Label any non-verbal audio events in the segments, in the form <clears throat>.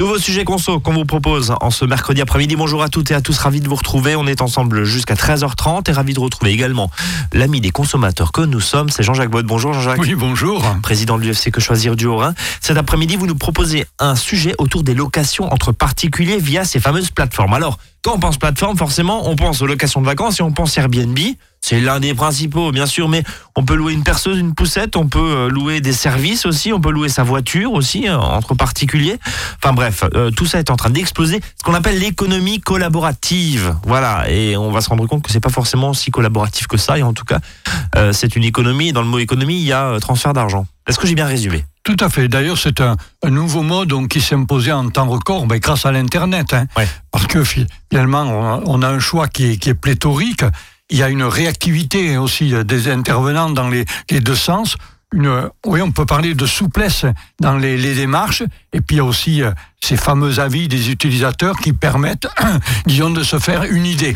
Nouveau sujet conso qu'on vous propose en ce mercredi après-midi. Bonjour à toutes et à tous, ravi de vous retrouver. On est ensemble jusqu'à 13h30 et ravi de retrouver également l'ami des consommateurs que nous sommes, c'est Jean-Jacques Bott. Bonjour Jean-Jacques. Oui, bonjour. Président de l'UFC Que Choisir du Haut-Rhin. Cet après-midi, vous nous proposez un sujet autour des locations entre particuliers via ces fameuses plateformes. Alors, quand on pense plateforme, forcément, on pense aux locations de vacances et on pense Airbnb. C'est l'un des principaux, bien sûr, mais on peut louer une perceuse, une poussette, on peut euh, louer des services aussi, on peut louer sa voiture aussi, euh, entre particuliers. Enfin bref, euh, tout ça est en train d'exploser. Ce qu'on appelle l'économie collaborative. Voilà, et on va se rendre compte que c'est pas forcément si collaboratif que ça, et en tout cas, c'est une économie, dans le mot économie, il y a transfert d'argent. Est-ce que j'ai bien résumé? Tout à fait. D'ailleurs, c'est un, nouveau mode donc, qui s'est imposé en temps record ben, grâce à l'Internet. Hein. Parce que finalement, on a, un choix qui est, qui est, pléthorique. Il y a une réactivité aussi des intervenants dans les, les deux sens. Une, oui, on peut parler de souplesse dans les, les démarches. Et puis il y a aussi euh, ces fameux avis des utilisateurs qui permettent, <coughs> disons, de se faire une idée.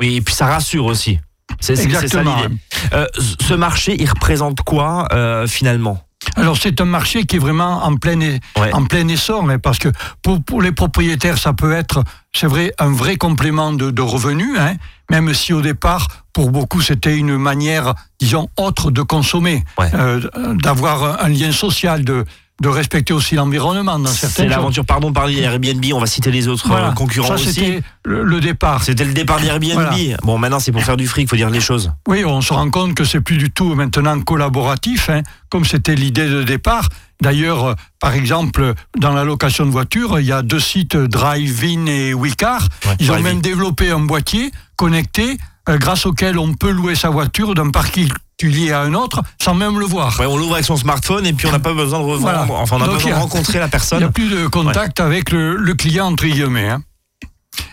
Oui, et puis ça rassure aussi. C'est ça l'idée. Euh, ce marché, il représente quoi euh, finalement? Alors c'est un marché qui est vraiment en plein, en plein essor, mais parce que pour, pour, les propriétaires, ça peut être, c'est vrai, un vrai complément de, de revenus, hein, même si au départ, pour beaucoup, c'était une manière, disons, autre de consommer, euh, d'avoir un lien social, de, de respecter aussi l'environnement dans certaines C'est l'aventure, pardon parler Airbnb, on va citer les autres euh, concurrents ça, aussi. C'était le, départ. C'était le départ d'Airbnb. Bon, maintenant c'est pour faire du fric, faut dire les choses. Oui, on se rend compte que c'est plus du tout maintenant collaboratif, hein, comme c'était l'idée de départ. D'ailleurs, euh, par exemple, dans la location de voiture, il y a deux sites, Drive-In et WeCar. Ils ont même développé un boîtier connecté euh, grâce auquel on peut louer sa voiture d'un parking lié à un autre sans même le voir. on l'ouvre avec son smartphone et puis on n'a pas besoin de revendre. Enfin, on a besoin de rencontrer la personne. Il n'y a plus de contact avec le, client, entre guillemets. Hein.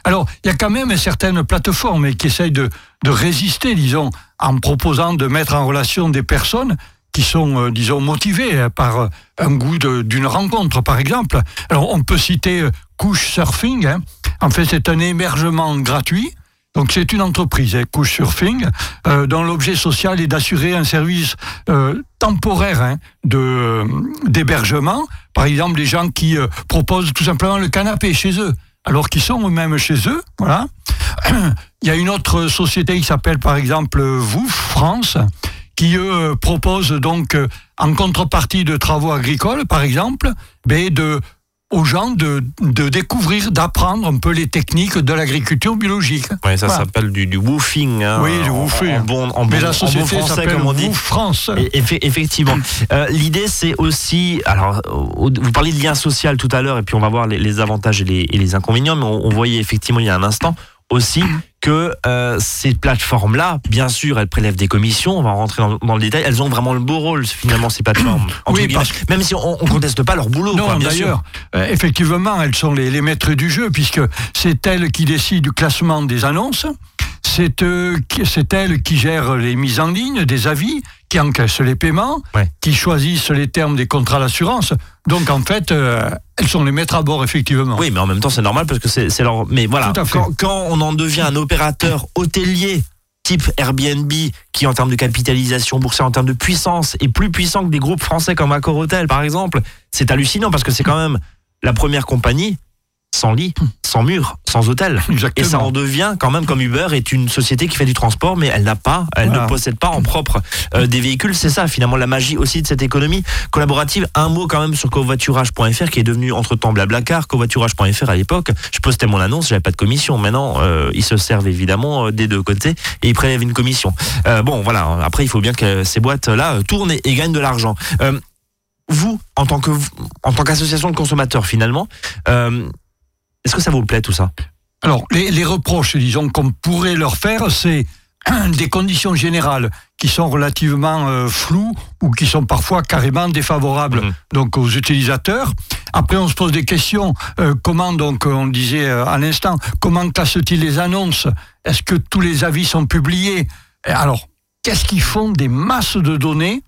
Alors, il y a quand même certaines plateformes qui essayent de, de, résister, disons, en proposant de mettre en relation des personnes qui sont, euh, disons, motivées hein, par euh, un goût d'une rencontre, par exemple. Alors, on peut citer euh, Couchsurfing. Hein. En fait, c'est un hébergement gratuit donc c'est une entreprise, hein, Couchsurfing, euh, dont l'objet social est d'assurer un service euh, temporaire hein, de d'hébergement. Par exemple, les gens qui euh, proposent tout simplement le canapé chez eux, alors qu'ils sont eux-mêmes chez eux. <clears throat> Il y a une autre société qui s'appelle par exemple Vous France, qui propose donc en contrepartie de travaux agricoles, par exemple, ben, de aux gens de, de découvrir, d'apprendre un peu les techniques de l'agriculture biologique. Oui, ça s'appelle du, du, woofing. Hein, oui, du woofing. En, bon, en Mais la société en français, comme on dit. France. effectivement. Euh, L'idée, c'est aussi. Alors, vous parliez de lien social tout à l'heure, et puis on va voir les, les avantages et les, et les, inconvénients, mais on, on voyait effectivement il y a un instant aussi que euh, ces plateformes-là, bien sûr, elles prélèvent des commissions, on va rentrer dans, le détail, elles ont vraiment le beau rôle, finalement, ces plateformes. oui, Même si on ne conteste pas leur boulot. Non, d'ailleurs, euh, effectivement, elles sont les, les maîtres du jeu, puisque c'est elles qui décident du classement des annonces, c'est euh, c'est elles qui gèrent les mises en ligne des avis, qui encaissent les paiements, qui choisissent les termes des contrats d'assurance. Donc en fait, euh, elles sont les maîtres à bord effectivement. Oui, mais en même temps c'est normal parce que c'est leur. Mais voilà, quand, quand, on en devient un opérateur hôtelier type Airbnb, qui en termes de capitalisation boursière, en termes de puissance, est plus puissant que des groupes français comme Accor Hotel par exemple, c'est hallucinant parce que c'est quand même la première compagnie sans lit, sans mur, sans hôtel. Et ça en devient quand même comme Uber est une société qui fait du transport, mais elle n'a pas, elle ne possède pas en propre euh, des véhicules. C'est ça finalement la magie aussi de cette économie collaborative. Un mot quand même sur covoiturage.fr qui est devenu entre temps Blablacar. Covoiturage.fr à l'époque, je postais mon annonce, j'avais pas de commission. Maintenant, euh, ils se servent évidemment euh, des deux côtés et ils prélèvent une commission. bon, voilà. Après, il faut bien que ces boîtes-là tournent et, gagnent de l'argent vous, en tant que en tant qu'association de consommateurs finalement, est-ce que ça vous plaît tout ça? Alors, les, reproches, disons, qu'on pourrait leur faire, c'est des conditions générales qui sont relativement euh, floues ou qui sont parfois carrément défavorables mhm. donc aux utilisateurs. Après, on se pose des questions. Euh, comment donc, on disait euh, à l'instant, comment classent-ils les annonces? Est-ce que tous les avis sont publiés? Alors, qu'est-ce qu'ils font des masses de données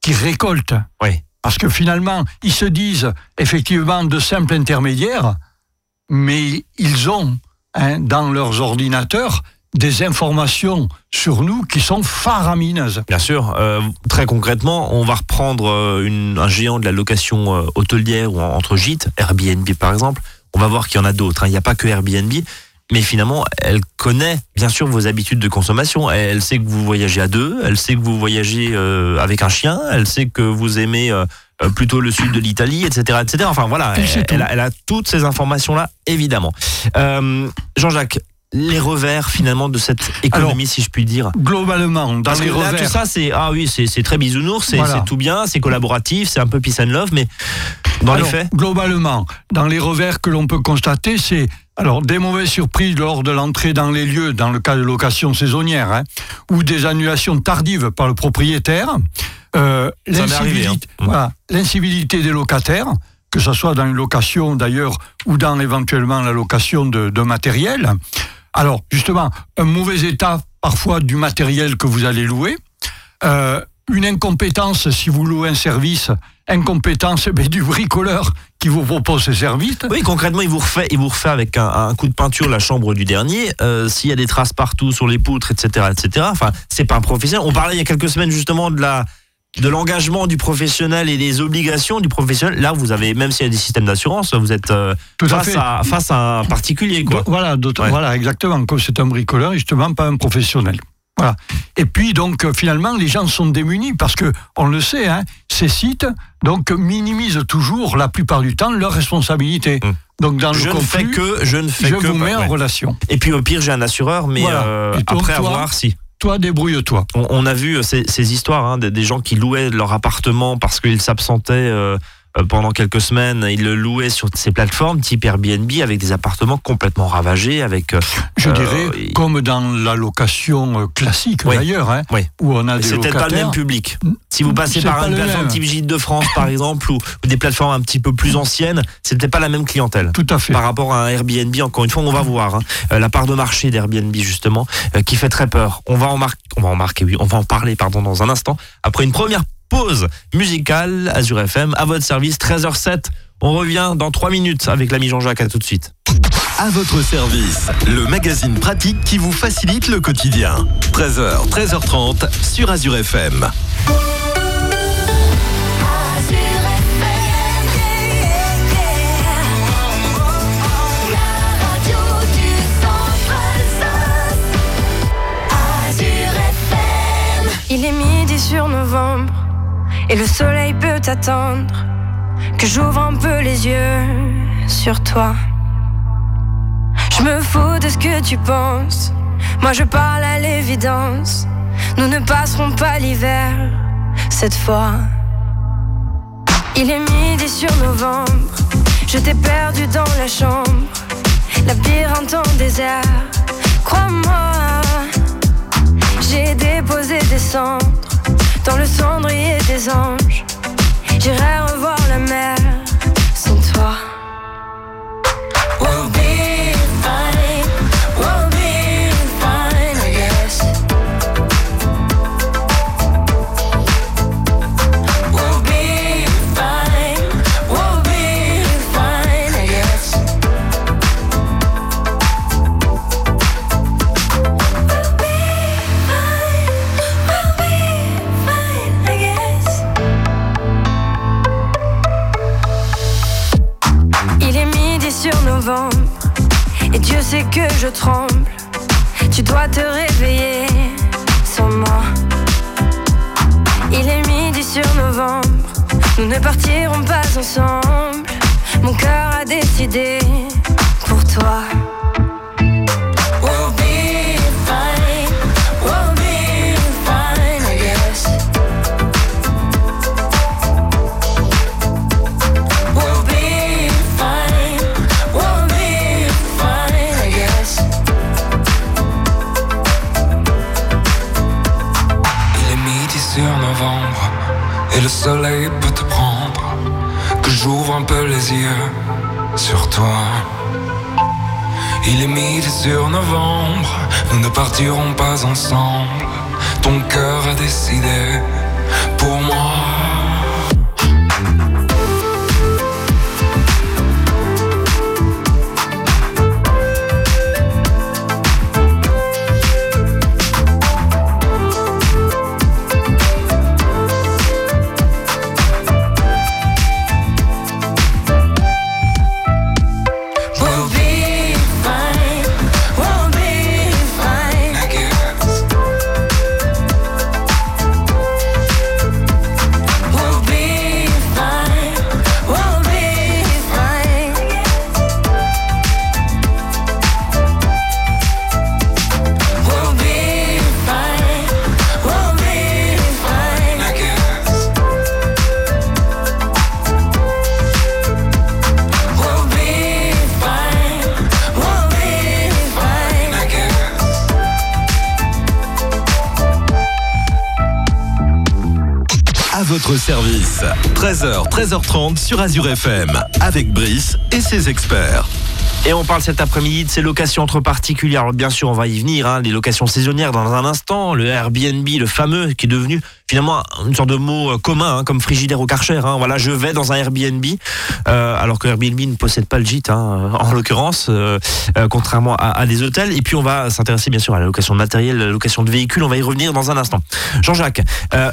qui récoltent? Oui. Parce que finalement, ils se disent effectivement de simples intermédiaires mais ils ont hein, dans leurs ordinateurs des informations sur nous qui sont faramineuses. Bien sûr. Euh, très concrètement, on va reprendre euh, un géant de la location euh, hôtelière ou entre gîtes, Airbnb par exemple. On va voir qu'il y en a d'autres. Hein. Il n'y a pas que Airbnb. Mais finalement, elle connaît bien sûr vos habitudes de consommation. Elle sait que vous voyagez à deux, elle sait que vous voyagez avec un chien, elle sait que vous aimez plutôt le sud de l'Italie, etc., etc. Enfin voilà, elle, a, elle, a, toutes ces informations-là, évidemment. Jean-Jacques, les revers finalement de cette économie, si je puis dire Globalement, dans les revers. tout ça, c'est ah oui, c'est très bisounours, c'est tout bien, c'est collaboratif, c'est un peu peace and love, mais dans les faits. Globalement, dans les revers que l'on peut constater, c'est alors des mauvaises surprises lors de l'entrée dans les lieux, dans le cas de location saisonnière, hein, ou des annulations tardives par le propriétaire. Euh, L'incivilité hein. mmh. des locataires que ce soit dans une location d'ailleurs ou dans éventuellement la location de, de matériel. Alors, justement, un mauvais état parfois du matériel que vous allez louer, euh, une incompétence si vous louez un service, incompétence mais du bricoleur qui vous propose ce service. Oui, concrètement, il vous refait, il vous refait avec un, coup de peinture la chambre du dernier. Euh, s'il y a des traces partout sur les poutres, etc., etc. Enfin, c'est pas un professionnel. On parlait il y a quelques semaines justement de la de l'engagement du professionnel et des obligations du professionnel. Là, vous avez, même s'il y a des systèmes d'assurance, vous êtes euh, face, à, face, à, un particulier. Quoi. Voilà, voilà, exactement. Comme c'est un bricoleur, justement, pas un professionnel. Voilà. Et puis donc euh, finalement les gens sont démunis parce que on le sait, hein, ces sites donc minimisent toujours la plupart du temps leurs responsabilités. Hum. Donc dans je le ne fais que je ne fais je que vous mets en relation. Et puis au pire j'ai un assureur, mais euh, après avoir si toi, débrouille-toi. On, a vu ces, ces histoires hein, des, gens qui louaient leur appartement parce qu'ils s'absentaient euh, euh, pendant quelques semaines, il le louait sur ces plateformes type Airbnb avec des appartements complètement ravagés. Avec, euh, Je dirais, comme dans la location euh, classique d'ailleurs, hein, où on a des C'est peut-être pas le même public. Si vous passez par une plateforme type Gîte de France, par exemple, ou, des plateformes un petit peu plus anciennes, c'est peut-être pas la même clientèle. Tout à fait. Par rapport à un Airbnb, encore une fois, on va voir hein, la part de marché d'Airbnb justement, qui fait très peur. On va en marquer, on va en marquer, oui, on va en parler, pardon, dans un instant. Après une première pause musicale Azure FM à votre service 13h07. On revient dans 3 minutes avec l'ami Jean-Jacques. À tout de suite. À votre service, le magazine pratique qui vous facilite le quotidien. 13h, 13h30 sur Azure FM. Et le soleil peut attendre que j'ouvre un peu les yeux sur toi. Je me fous de ce que tu penses. Moi je parle à l'évidence. Nous ne passerons pas l'hiver cette fois. Il est midi sur novembre. Je t'ai perdu dans la chambre. Labyrinthe en désert. Crois-moi, j'ai déposé des cendres dans le cendrier des anges. J'irai revoir la mer sans toi. Le soleil peut te prendre. Que j'ouvre un peu les yeux sur toi. Il est midi sur novembre, nous ne partirons pas ensemble. Ton cœur a décidé pour moi. Service. 13h, 13h30 sur Azure FM, avec Brice et ses experts. Et on parle cet après-midi de ces locations entre particuliers. Alors bien sûr, on va y venir, hein, les locations saisonnières dans un instant. Le Airbnb, le fameux, qui est devenu finalement une sorte de mot euh, commun, hein, comme frigidaire au Karcher. Hein. Voilà, je vais dans un Airbnb, euh, alors que Airbnb ne possède pas le gîte, hein, en l'occurrence, euh, contrairement à, des hôtels. Et puis on va s'intéresser bien sûr à la location de matériel, la location de véhicules. On va y revenir dans un instant. Jean-Jacques,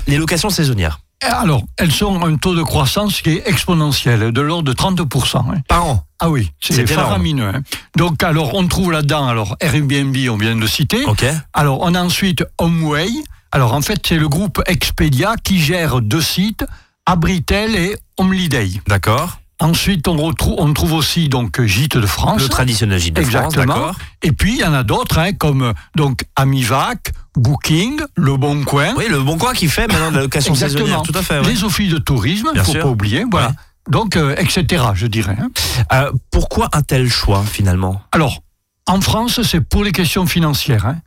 les locations saisonnières. Alors, elles sont un taux de croissance qui est exponentiel, de l'ordre de 30%. Hein. Par an Ah oui, c'est faramineux. Hein. Donc, alors, on trouve là-dedans, alors, Airbnb, on vient de citer. Ok. Alors, on a ensuite HomeWay. Alors, en fait, c'est le groupe Expedia qui gère deux sites, Abritel et Holiday. D'accord. Ensuite, on, retrouve, on trouve aussi donc Gîte de France. Le traditionnel Gîte de France, d'accord. Et puis, il y en a d'autres, hein, comme donc Amivac, Booking, Le Bon Coin. Oui, Le Bon Coin qui fait maintenant de la location saisonnière, tout à fait. Les offices de tourisme, il ne faut pas oublier, voilà. Donc, euh, etc., je dirais. Hein. Euh, pourquoi un tel choix, finalement? Alors, en France, c'est pour les questions financières. Hein.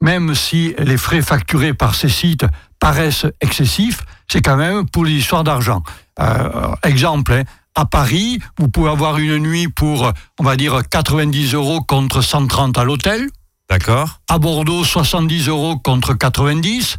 Même si les frais facturés par ces sites paraissent excessifs, c'est quand même pour l'histoire d'argent. Euh, exemple, hein, à Paris, vous pouvez avoir une nuit pour, on va dire, 90 euros contre 130 à l'hôtel. D'accord. À Bordeaux, 70 euros contre 90.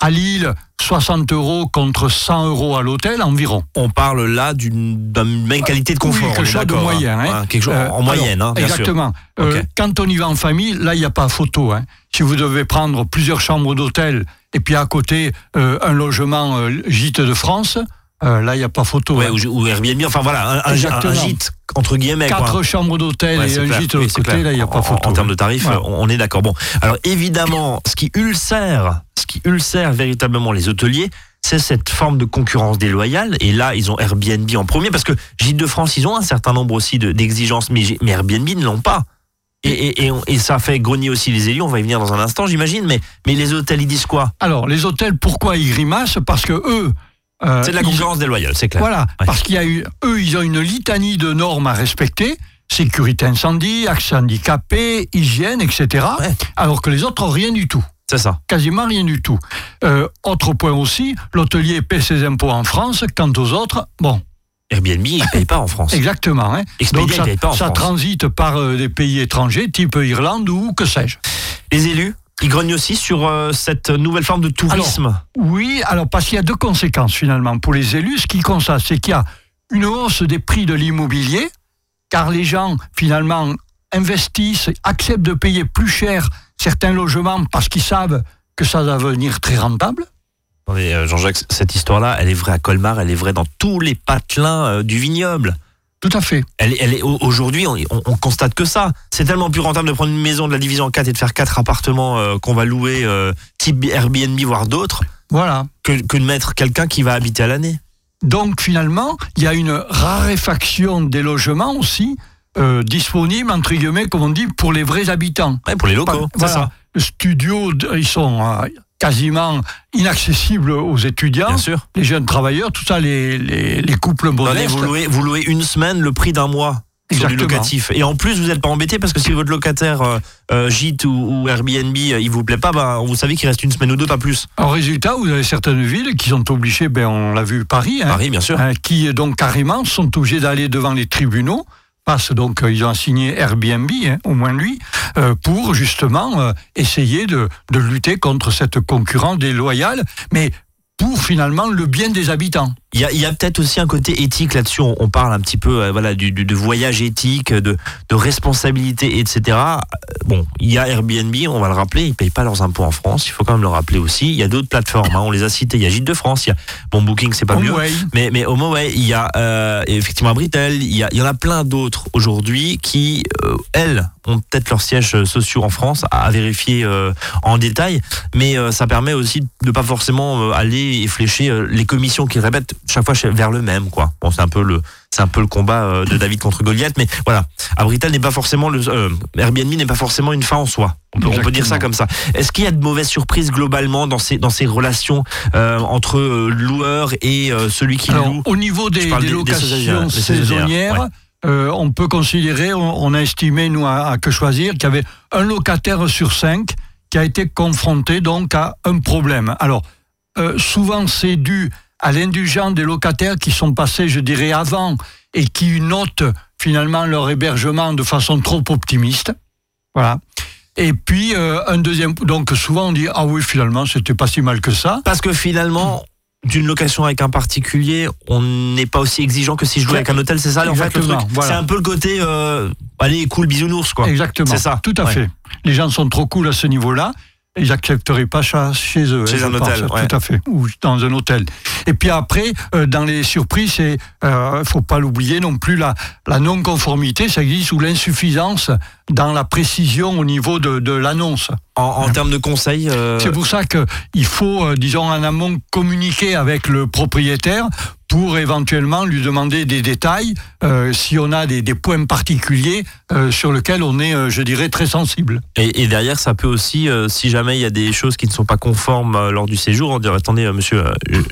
À Lille, 60 euros contre 100 euros à l'hôtel environ. On parle là d'une même qualité de confort. quelque chose de moyen. Hein. hein. quelque chose en euh, moyenne, hein, bien Exactement. Euh, quand on y va en famille, là, il n'y a pas photo. Hein. Si vous devez prendre plusieurs chambres d'hôtel et puis à côté euh, un logement gîte de France, euh, là, il n'y a pas photo. Ouais, hein. ou, Airbnb, enfin voilà, un, gîte, entre guillemets. Quatre chambres d'hôtel et un gîte de l'autre côté, là, il n'y a pas photo. En, termes de tarifs, on, est d'accord. Bon, alors évidemment, ce qui ulcère, ce qui ulcère véritablement les hôteliers, c'est cette forme de concurrence déloyale. Et là, ils ont Airbnb en premier, parce que Gîte de France, ils ont un certain nombre aussi d'exigences, mais, mais Airbnb ne l'ont pas. Et, et, et, et, ça fait grogner aussi les élus, on va y venir dans un instant, j'imagine, mais, mais les hôtels, ils disent quoi? Alors, les hôtels, pourquoi ils grimacent? Parce que eux, euh, c'est de la concurrence déloyale, c'est clair. Voilà, parce qu'il y a eu, eux, ils ont une litanie de normes à respecter sécurité incendie, accès handicapé, hygiène, etc. Alors que les autres, rien du tout. C'est ça. Quasiment rien du tout. Euh, autre point aussi, l'hôtelier paie ses impôts en France, quant aux autres, bon. Airbnb, il ne paye pas en France. Exactement. Hein. Donc ça, ça transite par euh, des pays étrangers, type Irlande ou que sais-je. Les élus il grogne aussi sur euh, cette nouvelle forme de tourisme. oui, alors parce qu'il y a deux conséquences finalement pour les élus. Ce qui constate, c'est qu'il y a une hausse des prix de l'immobilier, car les gens finalement investissent, acceptent de payer plus cher certains logements parce qu'ils savent que ça va venir très rentable. Euh, Jean-Jacques, cette histoire-là, elle est vraie à Colmar, elle est vraie dans tous les patelins euh, du vignoble. Tout à fait. Elle, elle est aujourd'hui, on, on, constate que ça. C'est tellement plus rentable de prendre une maison de la division en 4 et de faire quatre appartements euh, qu'on va louer euh, type Airbnb voire d'autres. Voilà. Que, que de mettre quelqu'un qui va habiter à l'année. Donc finalement, il y a une raréfaction des logements aussi euh, disponibles entre guillemets, comme on dit, pour les vrais habitants. Ouais, pour les locaux. c'est ça. Studios, ils sont quasiment inaccessible aux étudiants, les jeunes travailleurs, tout ça, les, les, couples modestes. vous, louez, vous louez une semaine le prix d'un mois sur du locatif. Et en plus, vous n'êtes pas embêté parce que si votre locataire euh, euh, gîte ou, Airbnb, euh, il vous plaît pas, bah, vous savez qu'il reste une semaine ou deux, pas plus. En résultat, vous avez certaines villes qui sont obligées, ben, on l'a vu Paris, hein, Paris bien sûr, hein, qui donc carrément sont obligés d'aller devant les tribunaux passe donc euh, ils ont signé Airbnb, hein, au moins lui, euh, pour justement euh, essayer de, de, lutter contre cette concurrence déloyale, mais pour finalement le bien des habitants. Il y a, y a peut-être aussi un côté éthique là-dessus. On, parle un petit peu, euh, voilà, du, du, de voyage éthique, de, de responsabilité, etc. Euh, bon, il y a Airbnb, on va le rappeler, ils payent pas leurs impôts en France. Il faut quand même le rappeler aussi. Il y a d'autres plateformes, hein, on les a citées. Il y a Gîte de France, il y a bon Booking, c'est pas mieux, mais mais HomeAway, il y a euh, effectivement Britel, il y, a, il y en a plein d'autres aujourd'hui qui, euh, elles, ont peut-être leurs sièges sociaux en France à, vérifier en détail, mais ça permet aussi de pas forcément aller et flécher les commissions qu'ils répètent chaque fois vers le même, quoi. Bon, c'est un peu le, c'est un peu le combat euh, de David contre Goliath, mais voilà. Abrital n'est pas forcément le, euh, Airbnb n'est pas forcément une fin en soi. On peut, dire ça comme ça. Est-ce qu'il y a de mauvaises surprises globalement dans ces dans ces relations euh, entre loueur et celui qui loue? Au niveau des, locations saisonnières. on peut considérer, on, a estimé, nous, à, que choisir, qu'il y avait un locataire sur cinq qui a été confronté donc à un problème. Alors, souvent, c'est dû à l'indulgence des locataires qui sont passés, je dirais, avant et qui notent finalement leur hébergement de façon trop optimiste. Voilà. Et puis euh, un deuxième, donc souvent on dit ah oui finalement c'était pas si mal que ça. Parce que finalement d'une location avec un particulier, on n'est pas aussi exigeant que si je jouais avec un hôtel, c'est ça en fait. C'est un peu le côté euh, allez cool bisounours quoi. Exactement. C'est ça. Tout à fait. Les gens sont trop cool à ce niveau-là ils n'accepteraient pas ça chez eux. Chez un hôtel, tout à fait, ou dans un hôtel. Et puis après, euh, dans les surprises, il euh, faut pas l'oublier non plus la, la non-conformité, ça existe ou l'insuffisance dans la précision au niveau de, de l'annonce. En, en termes de conseils, euh, c'est pour ça que il faut, disons, en amont communiquer avec le propriétaire pour éventuellement lui demander des détails euh, si on a des, des points particuliers euh, sur lesquels on est, euh, je dirais, très sensible. Et, et, derrière, ça peut aussi, si jamais il y a des choses qui ne sont pas conformes lors du séjour, on dirait attendez, monsieur,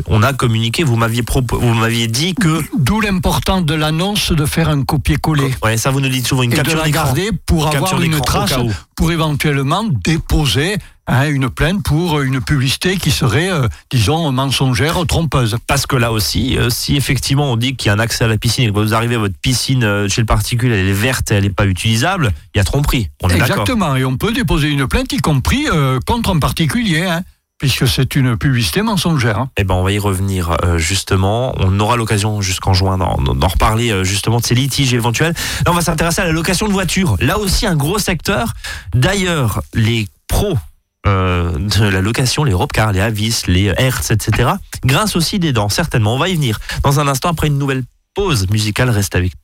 on a communiqué, vous m'aviez vous m'aviez dit que. D'où l'importance de l'annonce de faire un copier-coller. Ouais, ça vous nous dites souvent une et capture de la garder pour avoir une trace, pour éventuellement déposer Hein, une plainte pour une publicité qui serait, euh, disons, mensongère, trompeuse. Parce que là aussi, euh, si effectivement on dit qu'il y a un accès à la piscine et que vous arrivez à votre piscine euh, chez le particulier, elle est verte, elle n'est pas utilisable, il y a tromperie. On est Exactement, et on peut déposer une plainte, y compris contre un particulier. Hein puisque c'est une publicité mensongère. Hein. Eh ben, on va y revenir justement. On aura l'occasion jusqu'en juin d'en reparler justement de ces litiges éventuels. Là, on va s'intéresser à la location de voitures. Là aussi, un gros secteur. D'ailleurs, les pros de la location, les Robcars, les Avis, les Hertz, etc. Grâce aussi des dents, certainement. On va y venir dans un instant après une nouvelle pause musicale. Reste avec nous.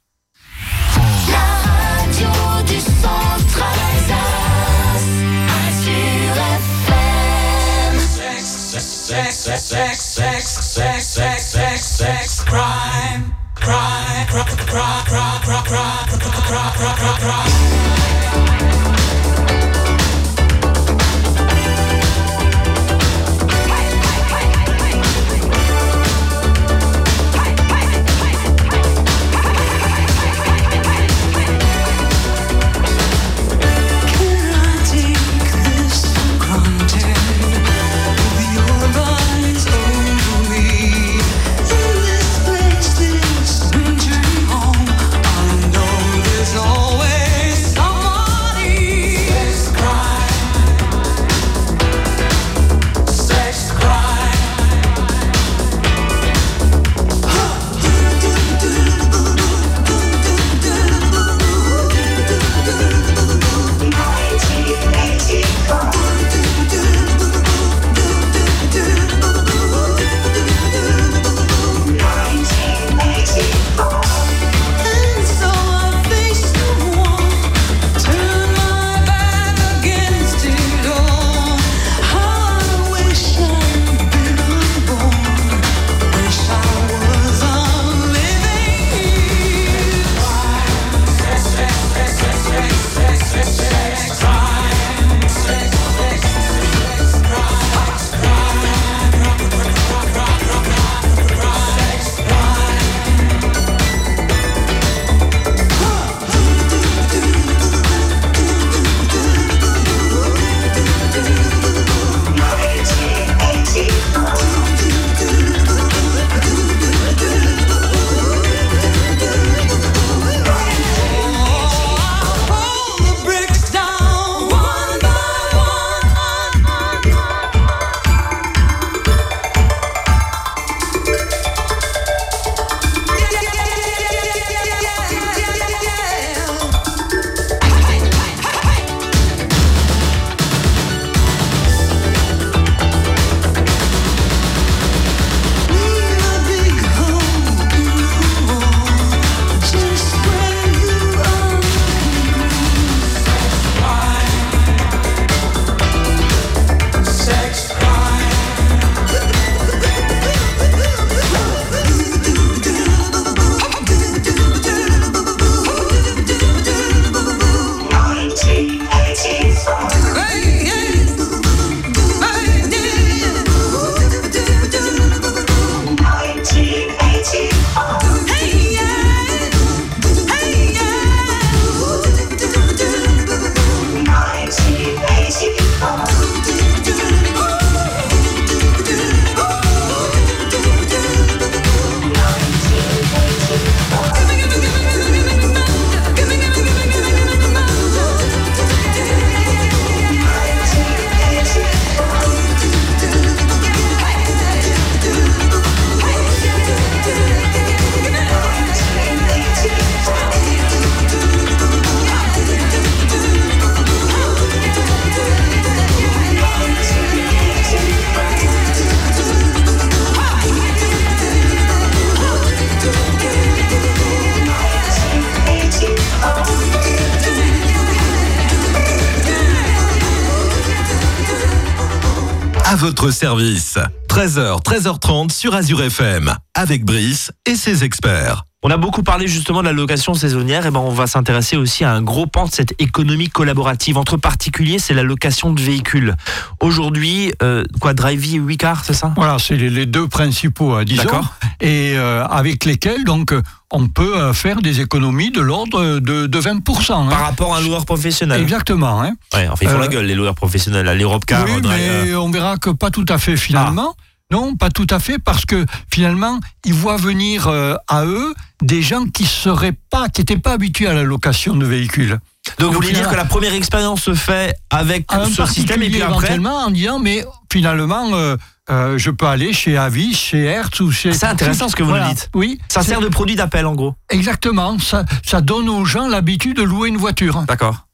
Votre service. 13h, 13h30 sur Azure FM, avec Brice et ses experts. On a beaucoup parlé justement de la location saisonnière, et ben on va s'intéresser aussi à un gros pan de cette économie collaborative entre particuliers, c'est la location de véhicules. Aujourd'hui, euh, quoi, Drivey et Wicar, c'est ça? Voilà, c'est les, deux principaux, euh, disons, et euh, avec lesquels donc on peut faire des économies de l'ordre de, 20%. Hein. Par rapport à un loueur professionnel. Exactement. Hein. Ouais, enfin, ils font la gueule, les loueurs professionnels, l'Europe Car. Oui, mais on verra que pas tout à fait finalement. Ah. Non, pas tout à fait, parce que finalement, ils voient venir euh, à eux des gens qui seraient pas, qui n'étaient pas habitués à la location de véhicules. Donc, vous voulez dire que la première expérience se fait avec ce système et puis après en disant mais finalement euh, euh, je peux aller chez Avis, chez Hertz ou chez. C'est intéressant ce que vous dites. Oui. Ça sert de produit d'appel en gros. Exactement. Ça, ça donne aux gens l'habitude de louer une voiture. D'accord.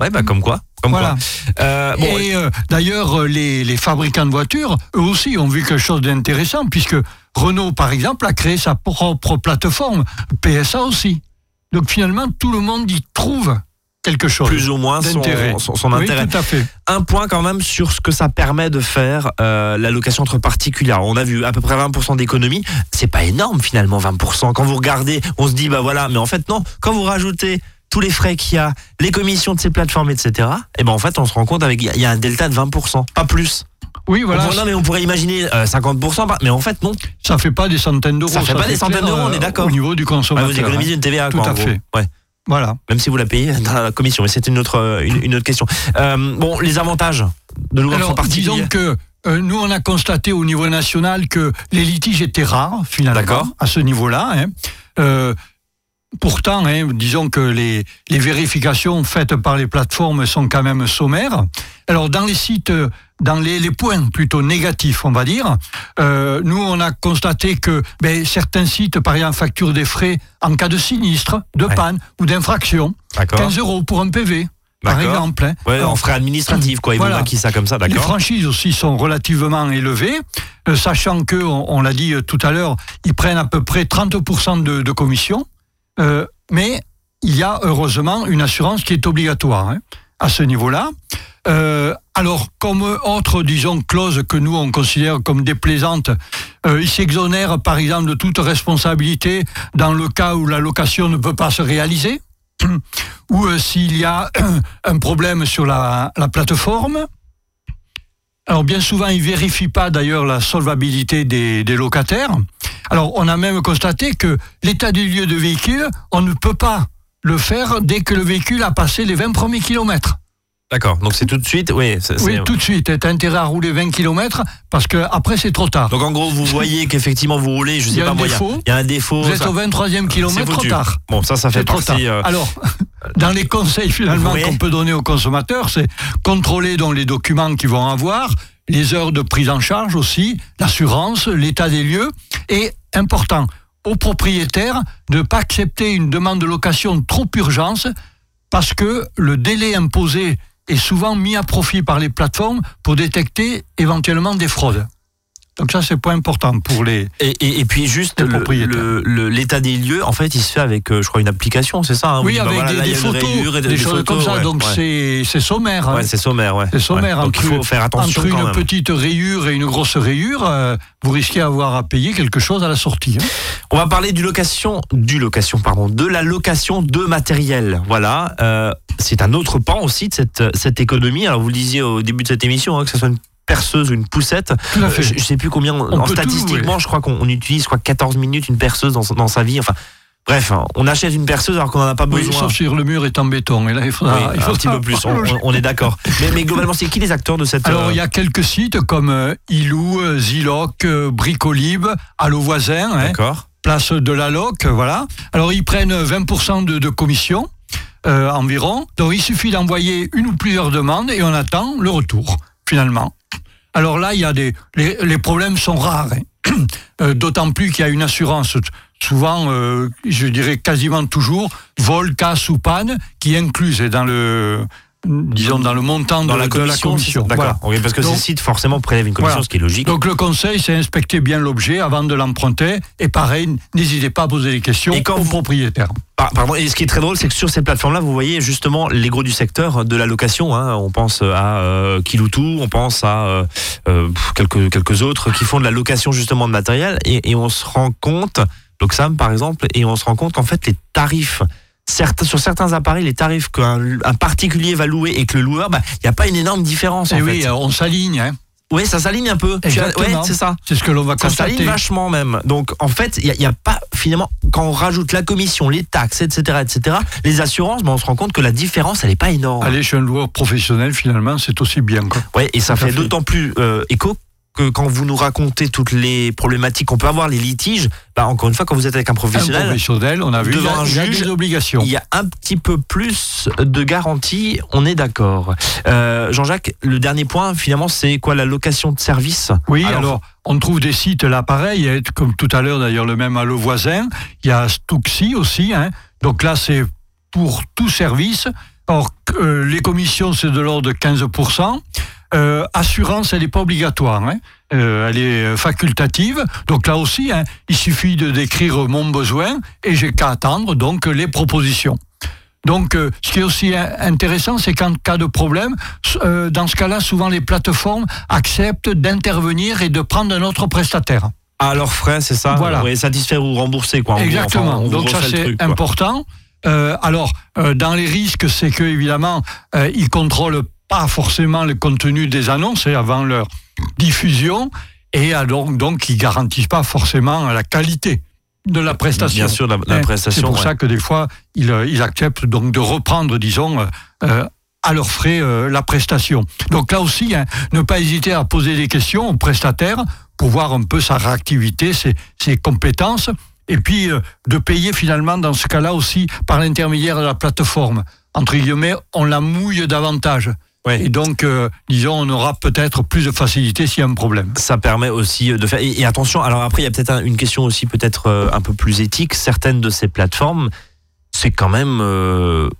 Ouais, bah comme quoi. Comme voilà. Euh, et euh, d'ailleurs, les, les, fabricants de voitures, eux aussi, ont vu quelque chose d'intéressant, puisque Renault, par exemple, a créé sa propre plateforme, PSA aussi. Donc finalement, tout le monde y trouve quelque chose. Plus ou moins son, son, intérêt. Oui, tout à fait. Un point quand même sur ce que ça permet de faire euh, la location entre particuliers. On a vu à peu près 20% d'économie. C'est pas énorme finalement 20%. Quand vous regardez, on se dit bah voilà, mais en fait non. Quand vous rajoutez tous les frais qu'il y a, les commissions de ces plateformes, etc. Et ben en fait, on se rend compte avec il y a un delta de 20%, pas plus. Oui, voilà. non, mais on pourrait imaginer 50%, euh, mais en fait, non. Ça fait pas des centaines d'euros. Ça fait pas des centaines d'euros, on est d'accord. Au niveau du consommateur. vous économisez une TVA, Tout à fait. Ouais. Voilà. Même si vous la payez <laughs> dans la commission, mais c'est une autre, euh, une, autre question. Euh, bon, les avantages de l'ouverture particulier. Disons que nous, on a constaté au niveau national que les litiges étaient rares, finalement, à ce niveau-là. Hein. Pourtant, hein, disons que les, les, vérifications faites par les plateformes sont quand même sommaires. Alors, dans les sites, dans les, les points plutôt négatifs, on va dire, euh, nous, on a constaté que ben, certains sites, par exemple, facturent des frais en cas de sinistre, de panne ou d'infraction. 15 euros pour un PV. Par exemple. Hein. Ouais, en frais administratifs, quoi. Ils voilà. vont ça comme ça, d'accord. Les franchises aussi sont relativement élevées, euh, sachant que, on, l'a dit tout à l'heure, ils prennent à peu près 30% de, de commission. Euh, mais il y a heureusement une assurance qui est obligatoire hein, à ce niveau-là. Euh, alors, comme autre, disons, clause que nous, on considère comme déplaisante, euh, il s'exonère, par exemple, de toute responsabilité dans le cas où la location ne peut pas se réaliser, <clears throat> ou s'il y a <clears throat> un problème sur la plateforme. Alors, bien souvent, il ne vérifie pas, d'ailleurs, la solvabilité des, des locataires. Alors, on a même constaté que l'état du lieu de véhicule, on ne peut pas le faire dès que le véhicule a passé les 20 premiers kilomètres. D'accord, donc c'est tout de suite, oui. Oui, tout de suite. Tu as intérêt à rouler 20 km parce que après c'est trop tard. Donc en gros, vous voyez qu'effectivement vous roulez, je sais pas moi, il y, a un défaut. Vous êtes au 23e kilomètre trop tard. Bon, ça, ça fait trop tard. Euh, Alors, <laughs> dans les conseils finalement qu'on peut donner aux consommateurs, c'est contrôler donc les documents qu'ils vont avoir, les heures de prise en charge aussi, l'assurance, l'état des lieux et important, aux propriétaires de ne pas accepter une demande de location trop urgence parce que le délai imposé est souvent mis à profit par les plateformes pour détecter éventuellement des fraudes. Donc ça, c'est point important pour les. Et, et, puis juste l'état des lieux, en fait, il se fait avec, euh, je crois, une application, c'est ça hein, Oui, avec des, photos, des, choses comme ça. donc c'est sommaire. Hein. Ouais, c'est sommaire, ouais. C'est sommaire. Donc il faut faire attention. Entre une petite rayure et une grosse rayure, euh, vous risquez d'avoir à payer quelque chose à la sortie. Hein. On va parler du location, du location, pardon, de la location de matériel. Voilà. Euh, c'est un autre pan aussi de cette, cette économie. Alors vous le disiez au début de cette émission, que ce soit une perceuse ou une poussette. Euh, je, ne sais plus combien, en statistiquement, je crois qu'on utilise quoi, 14 minutes une perceuse dans, dans sa vie. Enfin, Bref, on achète une perceuse alors qu'on n'en a pas besoin. Oui, sauf sur le mur est en béton. Et là, il faudra, il faut un petit peu plus. On, est d'accord. Mais, globalement, c'est qui les acteurs de cette Alors, euh, il y a quelques sites comme euh, Ilou, Ziloc, Bricolib, Allo Voisin. Hein, place de la Loc, voilà. Alors, ils prennent 20% de, de commission. environ. Donc il suffit d'envoyer une ou plusieurs demandes et on attend le retour, finalement. Alors là, il y a des, les, problèmes sont rares, hein. <clears throat> euh, d'autant plus qu'il y a une assurance souvent, euh, je dirais quasiment toujours, vol, casse ou panne, qui est incluse dans le disons, dans le montant dans de, la de la commission. commission. D'accord. Voilà. Parce que Donc- ces sites forcément prélèvent une commission, Voilà. ce qui est logique. Donc le conseil, c'est inspecter bien l'objet avant de l'emprunter. Et pareil, n'hésitez pas à poser des questions Et quand au vous- propriétaire. Par- Pardon. Et ce qui est très drôle, c'est que sur ces plateformes-là, vous voyez justement les gros du secteur de la location. hein. On pense à euh, Kiloutou, on pense à euh, euh, quelques quelques autres qui font de la location justement de matériel. Et, et on se rend compte, l'Oxam par exemple, et on se rend compte qu'en fait les tarifs. Sur certains appareils, les tarifs qu'un un particulier va louer et que le loueur, bah, il n'y a pas une énorme différence. Et en Eh oui, fait. euh, on s'aligne. Hein. Oui, ça s'aligne un peu. Exactement. Ouais, c'est ça. C'est ce que l'on va Ça s'aligne constater. vachement même. Donc en fait, il n'y a, pas finalement quand on rajoute la commission, les taxes, etc., etc., les assurances, ben, on se rend compte que la différence, elle n'est pas énorme. Aller chez un loueur professionnel, finalement, c'est aussi bien. Quoi. Ouais, et ça fait. d'autant plus euh, écho que quand vous nous racontez toutes les problématiques qu'on peut avoir, les litiges, bah, encore une fois, quand vous êtes avec un Un professionnel, on a vu, il devant a, un il y a juge, des obligations. il y a un petit peu plus de garantie, on est d'accord. Euh, Jean-Jacques, le dernier point, finalement, c'est quoi la location de service Oui, Alors- alors, on trouve des sites là pareil, comme tout à l'heure d'ailleurs le même à Le Voisin, il y a Stuxi aussi, hein. donc là c'est pour tout service. Or, euh, les commissions c'est de l'ordre de 15%. Euh, assurance, elle n'est pas obligatoire, hein. Euh, elle est facultative. Donc là aussi, hein, il suffit de décrire mon besoin et j'ai qu'à attendre donc les propositions. Donc, euh, ce qui est aussi intéressant, c'est qu'en cas de problème, euh, dans ce cas-là, souvent les plateformes acceptent d'intervenir et de prendre un autre prestataire. À leurs frais, c'est ça? Voilà. Oui, satisfaire ou rembourser, quoi. Exactement. Enfin, vous Donc ça c'est important. Euh, alors dans les risques, c'est que évidemment ils contrôlent pas forcément le contenu des annonces et avant leur diffusion et alors donc ils garantissent pas forcément la qualité de la prestation. Bien sûr, la, la Hein, prestation. C'est pour ouais. ça que des fois, ils, euh, ils acceptent donc de reprendre, disons, euh, euh, à leurs frais euh, la prestation. Donc là aussi, hein, ne pas hésiter à poser des questions au prestataire pour voir un peu sa réactivité, ses, ses compétences, et puis euh, de payer finalement dans ce cas-là aussi par l'intermédiaire de la plateforme. Entre guillemets, on la mouille davantage. Ouais. Et donc, euh, disons, on aura peut-être plus de facilité s'il y a un problème. ça permet aussi de faire. Et, et attention, alors après, il y a peut-être un- une question aussi peut-être euh, un peu plus éthique. Certaines de ces plateformes, c'est quand même euh,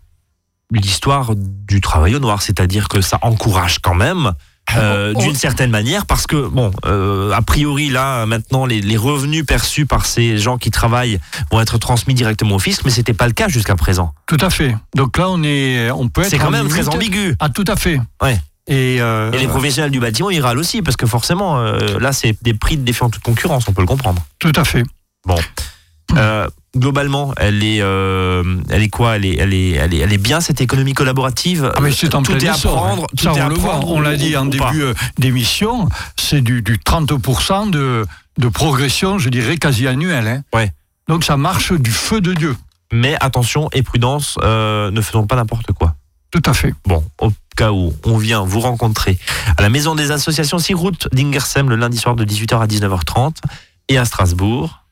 l'histoire du travail au noir, c'est-à-dire que ça encourage quand même. Euh, <laughs> d'une certaine manière parce que bon euh, a priori là maintenant les, les revenus perçus par ces gens qui travaillent vont être transmis directement au fisc mais c'était pas le cas jusqu'à présent Tout à fait. Donc là, on est, on peut être. c'est quand même très ambigu Ah, tout à fait. Ouais. Et, euh, et les professionnels du bâtiment ils râlent aussi parce que forcément là c'est des prix de défiant de toute concurrence on peut le comprendre Tout à fait. Euh, globalement, elle est, euh, elle est quoi? Elle est, elle est, elle est, elle est bien cette économie collaborative? Ah mais c'est en tout plein est à essor, prendre. Ça, tout est on à le voit. On l'a ou- dit en ou début euh, d'émission, c'est du, du 30% de, de progression, je dirais, quasi annuelle. hein. Ouais. Donc ça marche du feu de Dieu. Mais attention et prudence, euh, ne faisons pas n'importe quoi. Tout à fait. Bon, au cas où on vient vous rencontrer à la maison des associations 6 route d'Ingersheim le lundi soir de 18h à 19h30 et à Strasbourg.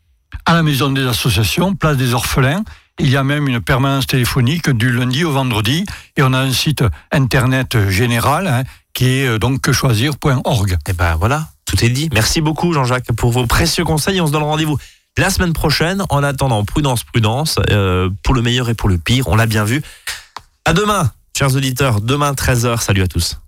À la maison des associations, place des orphelins, il y a même une permanence téléphonique du lundi au vendredi. Et on a un site internet général hein, qui est euh, donc quechoisir.org. Et ben voilà, tout est dit. Merci beaucoup Jean-Jacques pour vos précieux conseils. On se donne rendez-vous la semaine prochaine. En attendant, prudence, prudence, euh, pour le meilleur et pour le pire. On l'a bien vu. À demain, chers auditeurs. Demain 13h. Salut à tous.